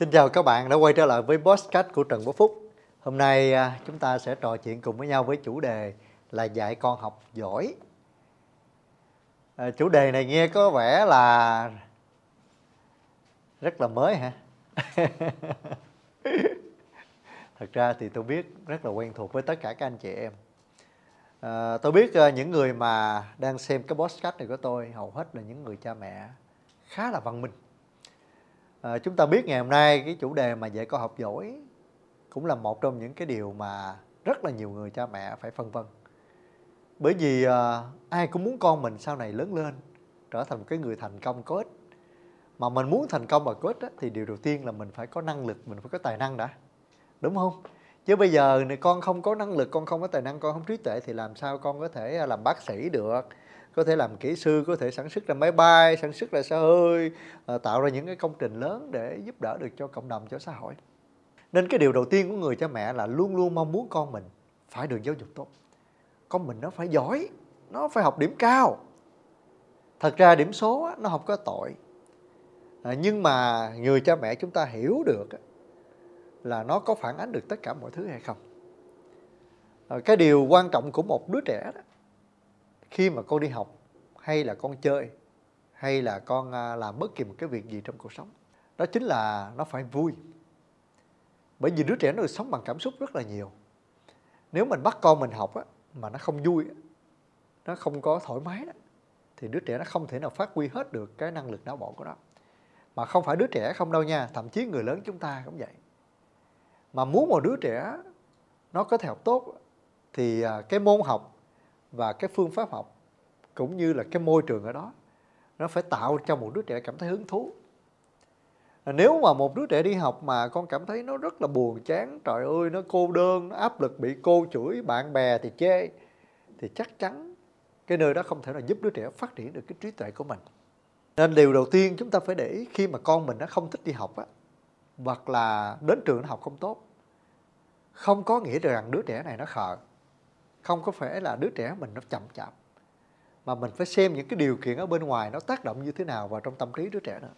Xin chào các bạn đã quay trở lại với podcast của Trần Quốc Phúc. Hôm nay à, chúng ta sẽ trò chuyện cùng với nhau với chủ đề là dạy con học giỏi. À, chủ đề này nghe có vẻ là rất là mới hả? Thật ra thì tôi biết rất là quen thuộc với tất cả các anh chị em. À, tôi biết à, những người mà đang xem cái podcast này của tôi hầu hết là những người cha mẹ khá là văn minh à, chúng ta biết ngày hôm nay cái chủ đề mà dạy con học giỏi cũng là một trong những cái điều mà rất là nhiều người cha mẹ phải phân vân. Bởi vì à, ai cũng muốn con mình sau này lớn lên trở thành một cái người thành công có ích. Mà mình muốn thành công và có ích á, thì điều đầu tiên là mình phải có năng lực mình phải có tài năng đã. Đúng không? Chứ bây giờ này con không có năng lực con không có tài năng con không trí tuệ thì làm sao con có thể ờ, làm bác sĩ được? Có thể làm kỹ sư có thể sản xuất ra máy bay sản xuất ra xe hơi ờ, tạo ra những cái công trình lớn để giúp đỡ được cho cộng đồng cho xã hội. Nên cái điều đầu tiên của người cha mẹ là luôn luôn mong muốn con mình phải được giáo dục tốt. Con mình nó phải giỏi nó phải học điểm cao. Thật ra điểm số nó không có tội. À, nhưng mà người cha mẹ chúng ta hiểu được là nó có phản ánh được tất cả mọi thứ hay không. À, cái điều quan trọng của một đứa trẻ đó khi mà con đi học hay là con chơi hay là con à, làm bất kỳ một cái việc gì trong cuộc sống đó chính là nó phải vui. Bởi vì đứa trẻ nó được sống bằng cảm xúc rất là nhiều. Nếu mình bắt con mình học á, mà nó không vui nó không có thoải mái đó, thì đứa trẻ nó không thể nào phát huy hết được cái năng lực não bộ của nó. Mà không phải đứa trẻ không đâu nha thậm chí người lớn chúng ta cũng vậy. Mà muốn một đứa trẻ nó có thể học tốt thì à, cái môn học và cái phương pháp học cũng như là cái môi trường ở đó, nó phải tạo cho một đứa trẻ cảm thấy hứng thú. Nếu mà một đứa trẻ đi học mà con cảm thấy nó rất là buồn, chán, trời ơi, nó cô đơn, nó áp lực bị cô chửi, bạn bè thì chê, thì chắc chắn cái nơi đó không thể nào giúp đứa trẻ phát triển được cái trí tuệ của mình. Nên điều đầu tiên chúng ta phải để ý khi mà con mình nó không thích đi học á, hoặc là đến trường nó học không tốt, không có nghĩa rằng đứa trẻ này nó khờ không có phải là đứa trẻ mình nó chậm chạp mà mình phải xem những cái điều kiện ở bên ngoài nó tác động như thế nào vào trong tâm trí đứa trẻ nữa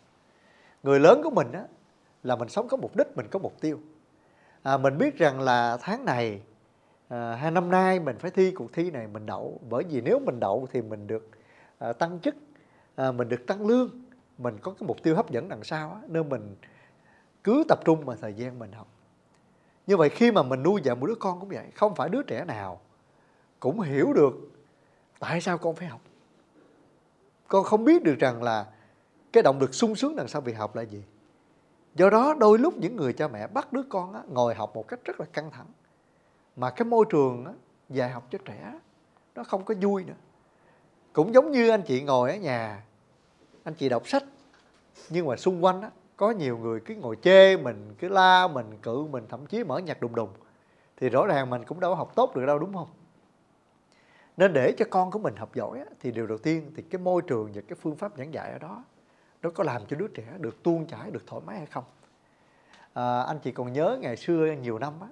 người lớn của mình á là mình sống có mục đích mình có mục tiêu. À, mình biết rằng là tháng này à, hai năm nay mình phải thi cuộc thi này mình đậu bởi vì nếu mình đậu thì mình được à, tăng chức à, mình được tăng lương mình có cái mục tiêu hấp dẫn đằng sau á, nên mình cứ tập trung vào thời gian mình học. Như vậy khi mà mình nuôi dạy một đứa con cũng vậy không phải đứa trẻ nào cũng hiểu được tại sao con phải học. Con không biết được rằng là cái động lực sung sướng đằng sau việc học là gì. Do đó đôi lúc những người cha mẹ bắt đứa con á, ngồi học một cách rất là căng thẳng. Mà cái môi trường á, dạy học cho trẻ nó không có vui nữa. Cũng giống như anh chị ngồi ở nhà anh chị đọc sách nhưng mà xung quanh á, có nhiều người cứ ngồi chê mình cứ la mình cự mình thậm chí mở nhạc đùng đùng. Thì rõ ràng mình cũng đâu có học tốt được đâu đúng không? Nên để cho con của mình học giỏi á, thì điều đầu tiên thì cái môi trường và cái phương pháp giảng dạy ở đó nó có làm cho đứa trẻ được tuôn chảy được thoải mái hay không? À, anh chị còn nhớ ngày xưa nhiều năm á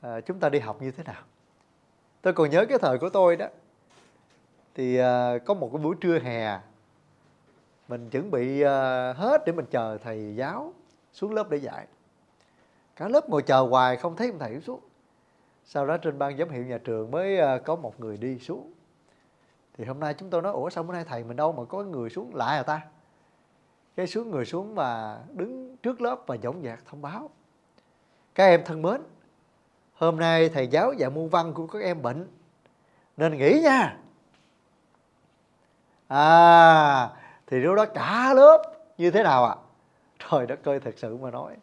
à, chúng ta đi học như thế nào? Tôi còn nhớ cái thời của tôi đó thì à, có một cái buổi trưa hè mình chuẩn bị à, hết để mình chờ thầy giáo xuống lớp để dạy. Cả lớp ngồi chờ hoài không thấy ông thầy xuống sau đó trên ban giám hiệu nhà trường mới ờ, có một người đi xuống. Thì hôm nay chúng tôi nói, ủa, sao bữa nay thầy mình đâu mà có người xuống lại à ta? Cái xuống, người xuống mà đứng trước lớp và dõng dạc thông báo. Các em thân mến, hôm nay thầy giáo dạy môn văn của các em bệnh, nên nghỉ nha. À thì lúc đó cả lớp như thế nào ạ à? trời đất ơi, thật sự mà nói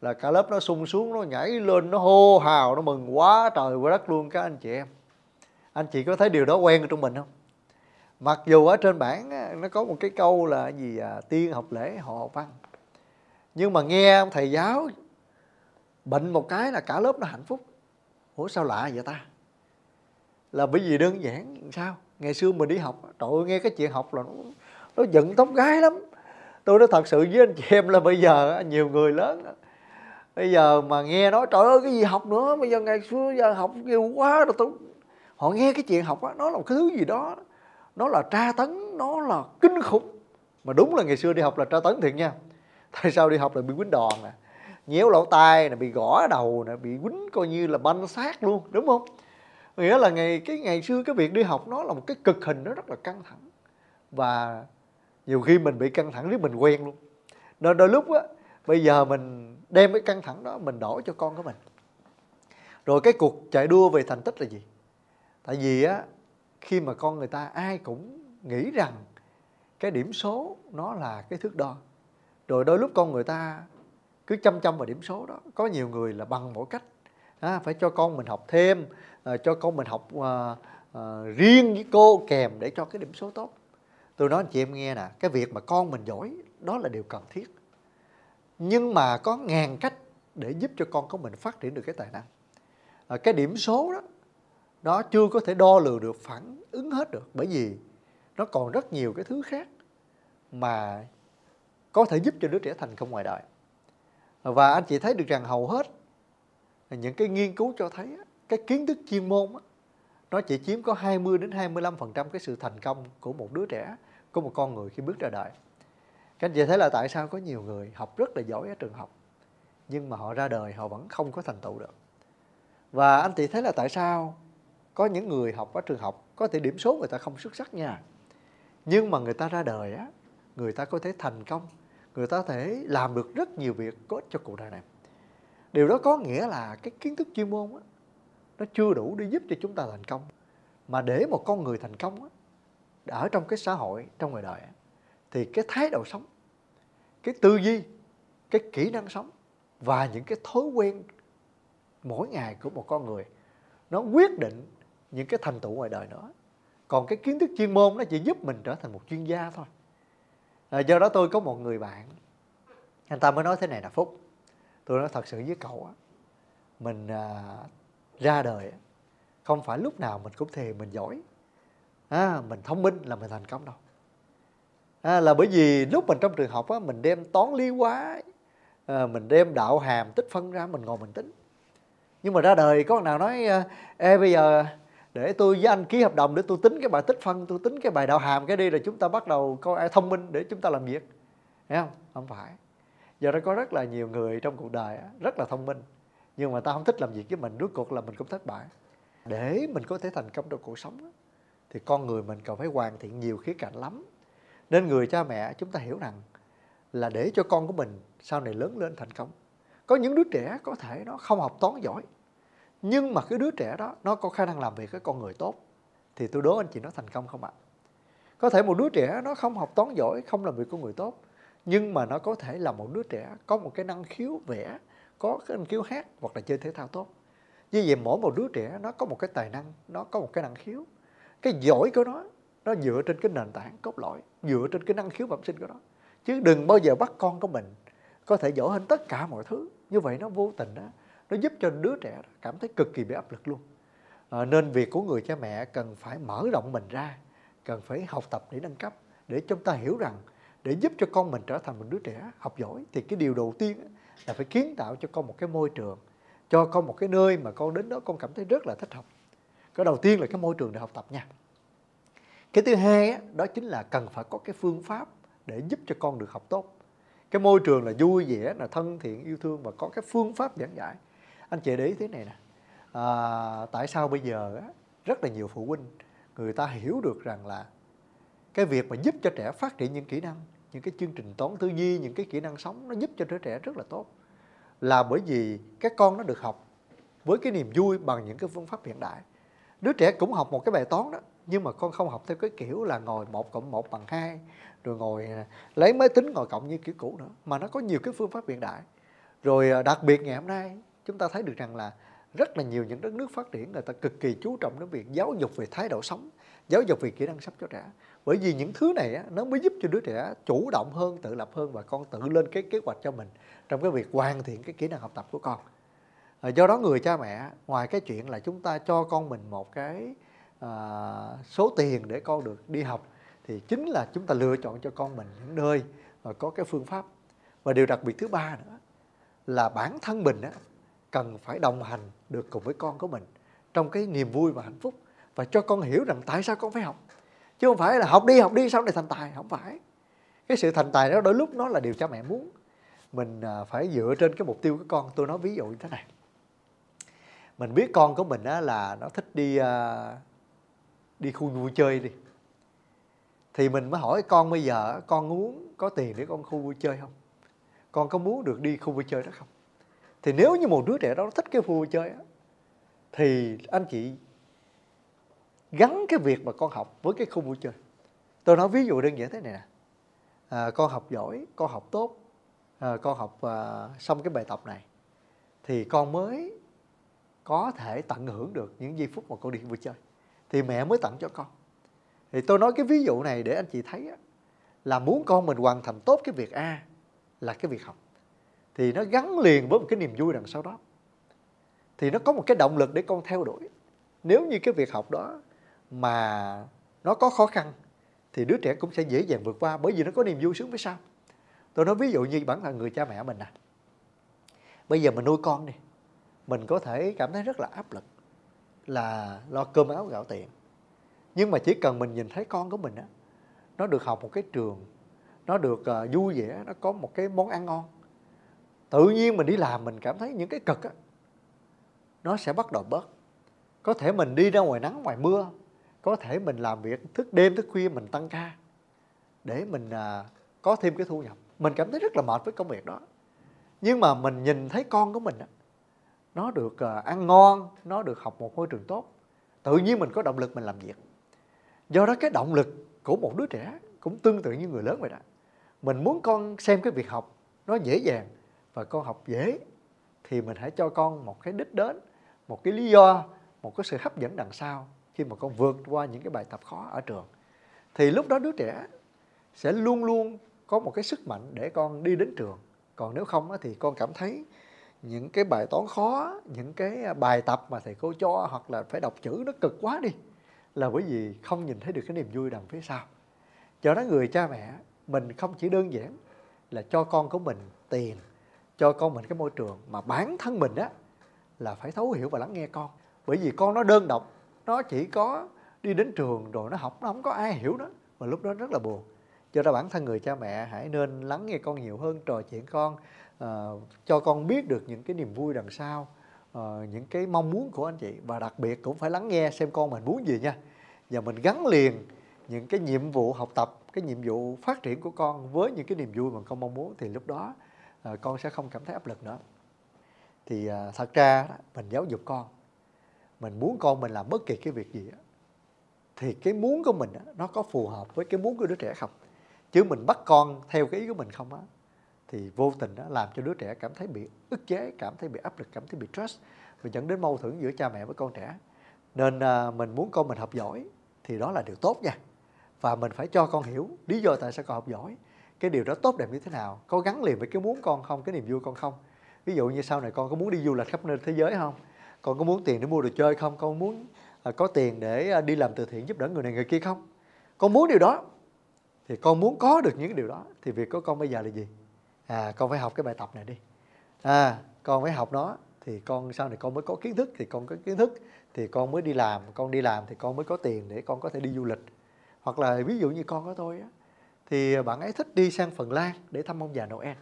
là cả lớp nó sung xuống nó nhảy lên nó hô hào nó mừng quá trời quá đất luôn các anh chị em. Anh chị có thấy điều đó quen ở trong mình không? Mặc dù ở trên bảng nó có một cái câu là gì à, tiên học lễ họ học văn. Nhưng mà nghe ông thầy giáo bệnh một cái là cả lớp nó hạnh phúc. Ủa sao lạ vậy ta? Là bởi vì đơn giản sao? Ngày xưa mình đi học trời ơi nghe cái chuyện học là nó, nó giận tóc gái lắm. Tôi nói thật sự với anh chị em là bây giờ nhiều người lớn bây giờ mà nghe nói, trời ơi, cái gì học nữa, bây giờ ngày xưa giờ học nhiều quá rồi tôi họ nghe cái chuyện học á, nó là một cái thứ gì đó, nó là tra tấn, nó là kinh khủng. Mà đúng là ngày xưa đi học là tra tấn thiệt nha. Tại sao đi học là bị quýnh đòn nè, nhéo lỗ tai nè, bị gõ đầu nè, bị quýnh coi như là banh xác luôn, đúng không? Nghĩa là ngày, cái ngày xưa cái việc đi học nó là một cái cực hình, nó rất là căng thẳng. Và nhiều khi mình bị căng thẳng, riết mình quen luôn. Nên đôi lúc á bây giờ mình đem cái căng thẳng đó mình đổ cho con của mình. Rồi cái cuộc chạy đua về thành tích là gì? Tại vì á khi mà con người ta ai cũng nghĩ rằng cái điểm số nó là cái thước đo. Rồi đôi lúc con người ta cứ chăm chăm vào điểm số đó. Có nhiều người là bằng mỗi cách. À, phải cho con mình học thêm à, cho con mình học à, à, riêng với cô kèm để cho cái điểm số tốt. Tôi nói anh chị em nghe nè cái việc mà con mình giỏi đó là điều cần thiết nhưng mà có ngàn cách để giúp cho con của mình phát triển được cái tài năng. À, cái điểm số đó nó chưa có thể đo lường được phản ứng hết được. Bởi vì nó còn rất nhiều cái thứ khác mà có thể giúp cho đứa trẻ thành công ngoài đời. Và anh chị thấy được rằng hầu hết những cái nghiên cứu cho thấy cái kiến thức chuyên môn nó chỉ chiếm có 20 đến 25% cái sự thành công của một đứa trẻ, của một con người khi bước ra đời. Các anh chị thấy là tại sao có nhiều người học rất là giỏi ở trường học nhưng mà họ ra đời họ vẫn không có thành tựu được. Và anh chị thấy là tại sao có những người học ở trường học có thể điểm số người ta không xuất sắc nha. Nhưng mà người ta ra đời á, người ta có thể thành công, người ta có thể làm được rất nhiều việc có ích cho cuộc đời này. Điều đó có nghĩa là cái kiến thức chuyên môn á, nó chưa đủ để giúp cho chúng ta thành công. Mà để một con người thành công á, ở trong cái xã hội, trong ngoài đời thì cái thái độ sống, cái tư duy, cái kỹ năng sống và những cái thói quen mỗi ngày của một con người nó quyết định những cái thành tựu ngoài đời nữa. Còn cái kiến thức chuyên môn nó chỉ giúp mình trở thành một chuyên gia thôi. À, do đó tôi có một người bạn anh ta mới nói thế này là phúc. Tôi nói thật sự với cậu á mình à, ra đời không phải lúc nào mình cũng thề mình giỏi. À, mình thông minh là mình thành công đâu à, là bởi vì lúc mình trong trường học á mình đem toán lý quá à, mình đem đạo hàm tích phân ra mình ngồi mình tính. Nhưng mà ra đời có nào nói à, ê bây giờ để tôi với anh ký hợp đồng để tôi tính cái bài tích phân tôi tính cái bài đạo hàm cái đi rồi chúng ta bắt đầu coi ai thông minh để chúng ta làm việc. Thấy không? Không phải. Giờ đó có rất là nhiều người trong cuộc đời rất là thông minh nhưng mà ta không thích làm việc với mình rốt cuộc là mình cũng thất bại. Để mình có thể thành công trong cuộc sống thì con người mình cần phải hoàn thiện nhiều khía cạnh lắm nên người cha mẹ chúng ta hiểu rằng là để cho con của mình sau này lớn lên thành công. Có những đứa trẻ có thể nó không học toán giỏi, nhưng mà cái đứa trẻ đó nó có khả năng làm việc với con người tốt, thì tôi đố anh chị nó thành công không ạ? Có thể một đứa trẻ nó không học toán giỏi, không làm việc con người tốt, nhưng mà nó có thể là một đứa trẻ có một cái năng khiếu vẽ, có cái năng khiếu hát hoặc là chơi thể thao tốt. Như vậy mỗi một đứa trẻ nó có một cái tài năng, nó có một cái năng khiếu. Cái giỏi của nó nó dựa trên cái nền tảng cốt lõi dựa trên cái năng khiếu bẩm sinh của nó. Chứ đừng bao giờ bắt con của mình có thể giỏi hơn tất cả mọi thứ. Như vậy nó vô tình đó nó giúp cho đứa trẻ cảm thấy cực kỳ bị áp lực luôn. À, nên việc của người cha mẹ cần phải mở rộng mình ra cần phải học tập để nâng cấp để chúng ta hiểu rằng để giúp cho con mình trở thành một đứa trẻ học giỏi thì cái điều đầu tiên là phải kiến tạo cho con một cái môi trường cho con một cái nơi mà con đến đó con cảm thấy rất là thích học. Cái đầu tiên là cái môi trường để học tập nha cái thứ hai á đó chính là cần phải có cái phương pháp để giúp cho con được học tốt. Cái môi trường là vui vẻ là thân thiện yêu thương và có cái phương pháp giảng dạy anh chị để ý thế này nè. À, tại sao bây giờ á, rất là nhiều phụ huynh người ta hiểu được rằng là cái việc mà giúp cho trẻ phát triển những kỹ năng những cái chương trình toán tư duy những cái kỹ năng sống nó giúp cho đứa trẻ rất là tốt. Là bởi vì các con nó được học với cái niềm vui bằng những cái phương pháp hiện đại. Đứa trẻ cũng học một cái bài toán đó nhưng mà con không học theo cái kiểu là ngồi một cộng một bằng hai rồi ngồi à, lấy máy tính ngồi cộng như kiểu cũ nữa mà nó có nhiều cái phương pháp hiện đại. Rồi à, đặc biệt ngày hôm nay chúng ta thấy được rằng là rất là nhiều những đất nước phát triển người ta cực kỳ chú trọng đến việc giáo dục về thái độ sống giáo dục về kỹ năng sống cho trẻ. Bởi vì những thứ này á, nó mới giúp cho đứa trẻ chủ động hơn tự lập hơn và con tự lên cái kế hoạch cho mình trong cái việc hoàn thiện cái kỹ năng học tập của con. À, do đó người cha mẹ ngoài cái chuyện là chúng ta cho con mình một cái à, số tiền để con được đi học thì chính là chúng ta lựa chọn cho con mình những nơi mà có cái phương pháp. Và điều đặc biệt thứ ba nữa là bản thân mình á, cần phải đồng hành được cùng với con của mình trong cái niềm vui và hạnh phúc và cho con hiểu rằng tại sao con phải học. Chứ không phải là học đi học đi sau này thành tài không phải. Cái sự thành tài đó đôi lúc nó là điều cha mẹ muốn. Mình à, phải dựa trên cái mục tiêu của con. Tôi nói ví dụ như thế này. Mình biết con của mình á, là nó thích đi uh, đi khu vui chơi đi. Thì mình mới hỏi con bây giờ con muốn có tiền để con khu vui chơi không? Con có muốn được đi khu vui chơi đó không? Thì nếu như một đứa trẻ đó thích cái khu vui chơi đó, thì anh chị gắn cái việc mà con học với cái khu vui chơi. Tôi nói ví dụ đơn giản thế này nè. À, con học giỏi con học tốt à, con học à, xong cái bài tập này thì con mới có thể tận hưởng được những giây phút mà con đi vui chơi thì mẹ mới tặng cho con. Thì tôi nói cái ví dụ này để anh chị thấy á, là muốn con mình hoàn thành tốt cái việc A là cái việc học. Thì nó gắn liền với một cái niềm vui đằng sau đó. Thì nó có một cái động lực để con theo đuổi. Nếu như cái việc học đó mà nó có khó khăn thì đứa trẻ cũng sẽ dễ dàng vượt qua bởi vì nó có niềm vui sướng phía sau. Tôi nói ví dụ như bản thân người cha mẹ mình nè. Bây giờ mình nuôi con đi mình có thể cảm thấy rất là áp lực là lo cơm áo gạo tiền nhưng mà chỉ cần mình nhìn thấy con của mình á nó được học một cái trường nó được uh, vui vẻ nó có một cái món ăn ngon. Tự nhiên mình đi làm mình cảm thấy những cái cực á nó sẽ bắt đầu bớt. Có thể mình đi ra ngoài nắng ngoài mưa có thể mình làm việc thức đêm thức khuya mình tăng ca để mình uh, có thêm cái thu nhập. Mình cảm thấy rất là mệt với công việc đó. Nhưng mà mình nhìn thấy con của mình á nó được uh, ăn ngon nó được học một môi trường tốt. Tự nhiên mình có động lực mình làm việc. Do đó cái động lực của một đứa trẻ cũng tương tự như người lớn vậy đó. Mình muốn con xem cái việc học nó dễ dàng và con học dễ thì mình hãy cho con một cái đích đến một cái lý do một cái sự hấp dẫn đằng sau khi mà con vượt qua những cái bài tập khó ở trường. Thì lúc đó đứa trẻ sẽ luôn luôn có một cái sức mạnh để con đi đến trường. Còn nếu không thì con cảm thấy những cái bài toán khó, những cái à, bài tập mà thầy cô cho hoặc là phải đọc chữ nó cực quá đi, là bởi vì không nhìn thấy được cái niềm vui đằng phía sau. Cho đó người cha mẹ, mình không chỉ đơn giản là cho con của mình tiền, cho con mình cái môi trường, mà bản thân mình á, là phải thấu hiểu và lắng nghe con. Bởi vì con nó đơn độc, nó chỉ có đi đến trường rồi nó học, nó không có ai hiểu nó và lúc đó rất là buồn. Cho nên bản thân người cha mẹ hãy nên lắng nghe con nhiều hơn, trò chuyện con uh, cho con biết được những cái niềm vui đằng sau uh, những cái mong muốn của anh chị. Và đặc biệt cũng phải lắng nghe xem con mình muốn gì nha. Và mình gắn liền những cái nhiệm vụ học tập cái nhiệm vụ phát triển của con với những cái niềm vui mà con mong muốn. Thì lúc đó uh, con sẽ không cảm thấy áp lực nữa. Thì uh, thật ra mình giáo dục con mình muốn con mình làm bất kỳ cái việc gì thì cái muốn của mình nó có phù hợp với cái muốn của đứa trẻ không? Chứ mình bắt con theo cái ý của mình không á thì vô tình đó làm cho đứa trẻ cảm thấy bị ức chế cảm thấy bị áp lực cảm thấy bị stress và dẫn đến mâu thuẫn giữa cha mẹ với con trẻ. Nên à, mình muốn con mình học giỏi thì đó là điều tốt nha. Và mình phải cho con hiểu lý do tại sao con học giỏi cái điều đó tốt đẹp như thế nào có gắn liền với cái muốn con không cái niềm vui con không. Ví dụ như sau này con có muốn đi du lịch khắp nơi thế giới không? Con có muốn tiền để mua đồ chơi không? Con muốn à, có tiền để à, đi làm từ thiện giúp đỡ người này người kia không? Con muốn điều đó thì con muốn có được những điều đó thì việc của con bây giờ là gì? À con phải học cái bài tập này đi. À con phải học nó thì con sau này con mới có kiến thức thì con có kiến thức thì con mới đi làm, con đi làm thì con mới có tiền để con có thể đi du lịch. Hoặc là ví dụ như con của tôi á, thì bạn ấy thích đi sang Phần Lan để thăm ông già Noel.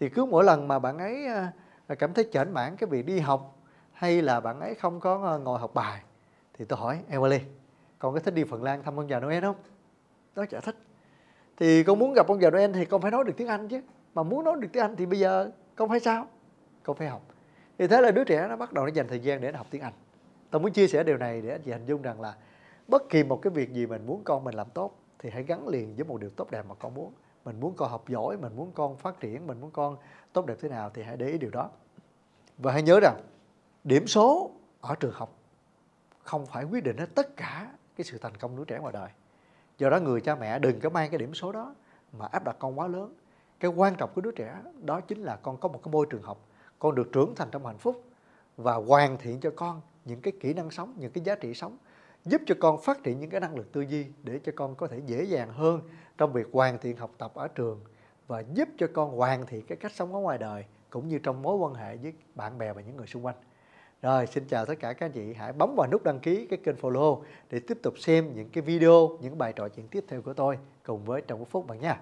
Thì cứ mỗi lần mà bạn ấy à, cảm thấy chểnh mãn cái việc đi học hay là bạn ấy không có à, ngồi học bài thì tôi hỏi, Emily, con có thích đi Phần Lan thăm ông già Noel không? Nó chả thích. Thì con muốn gặp ông già Noel thì con phải nói được tiếng Anh chứ mà muốn nói được tiếng Anh thì bây giờ con phải sao? Con phải học. Thì thế là đứa trẻ nó bắt đầu nó dành thời gian để nó học tiếng Anh. Tôi muốn chia sẻ điều này để anh chị hình dung rằng là bất kỳ một cái việc gì mình muốn con mình làm tốt thì hãy gắn liền với một điều tốt đẹp mà con muốn. Mình muốn con học giỏi, mình muốn con phát triển, mình muốn con tốt đẹp thế nào thì hãy để ý điều đó. Và hãy nhớ rằng, điểm số ở trường học không phải quyết định hết tất cả cái sự thành công đứa trẻ ngoài đời. Do đó người cha mẹ đừng có mang cái điểm số đó mà áp đặt con quá lớn cái quan trọng của đứa trẻ đó chính là con có một cái môi trường học con được trưởng thành trong hạnh phúc và hoàn thiện cho con những cái kỹ năng sống những cái giá trị sống giúp cho con phát triển những cái năng lực tư duy để cho con có thể dễ dàng hơn trong việc hoàn thiện học tập ở trường và giúp cho con hoàn thiện cái cách sống ở ngoài đời cũng như trong mối quan hệ với bạn bè và những người xung quanh. Rồi, xin chào tất cả các anh chị. Hãy bấm vào nút đăng ký cái kênh follow để tiếp tục xem những cái video, những bài trò chuyện tiếp theo của tôi cùng với Trọng Quốc Phúc bạn nha.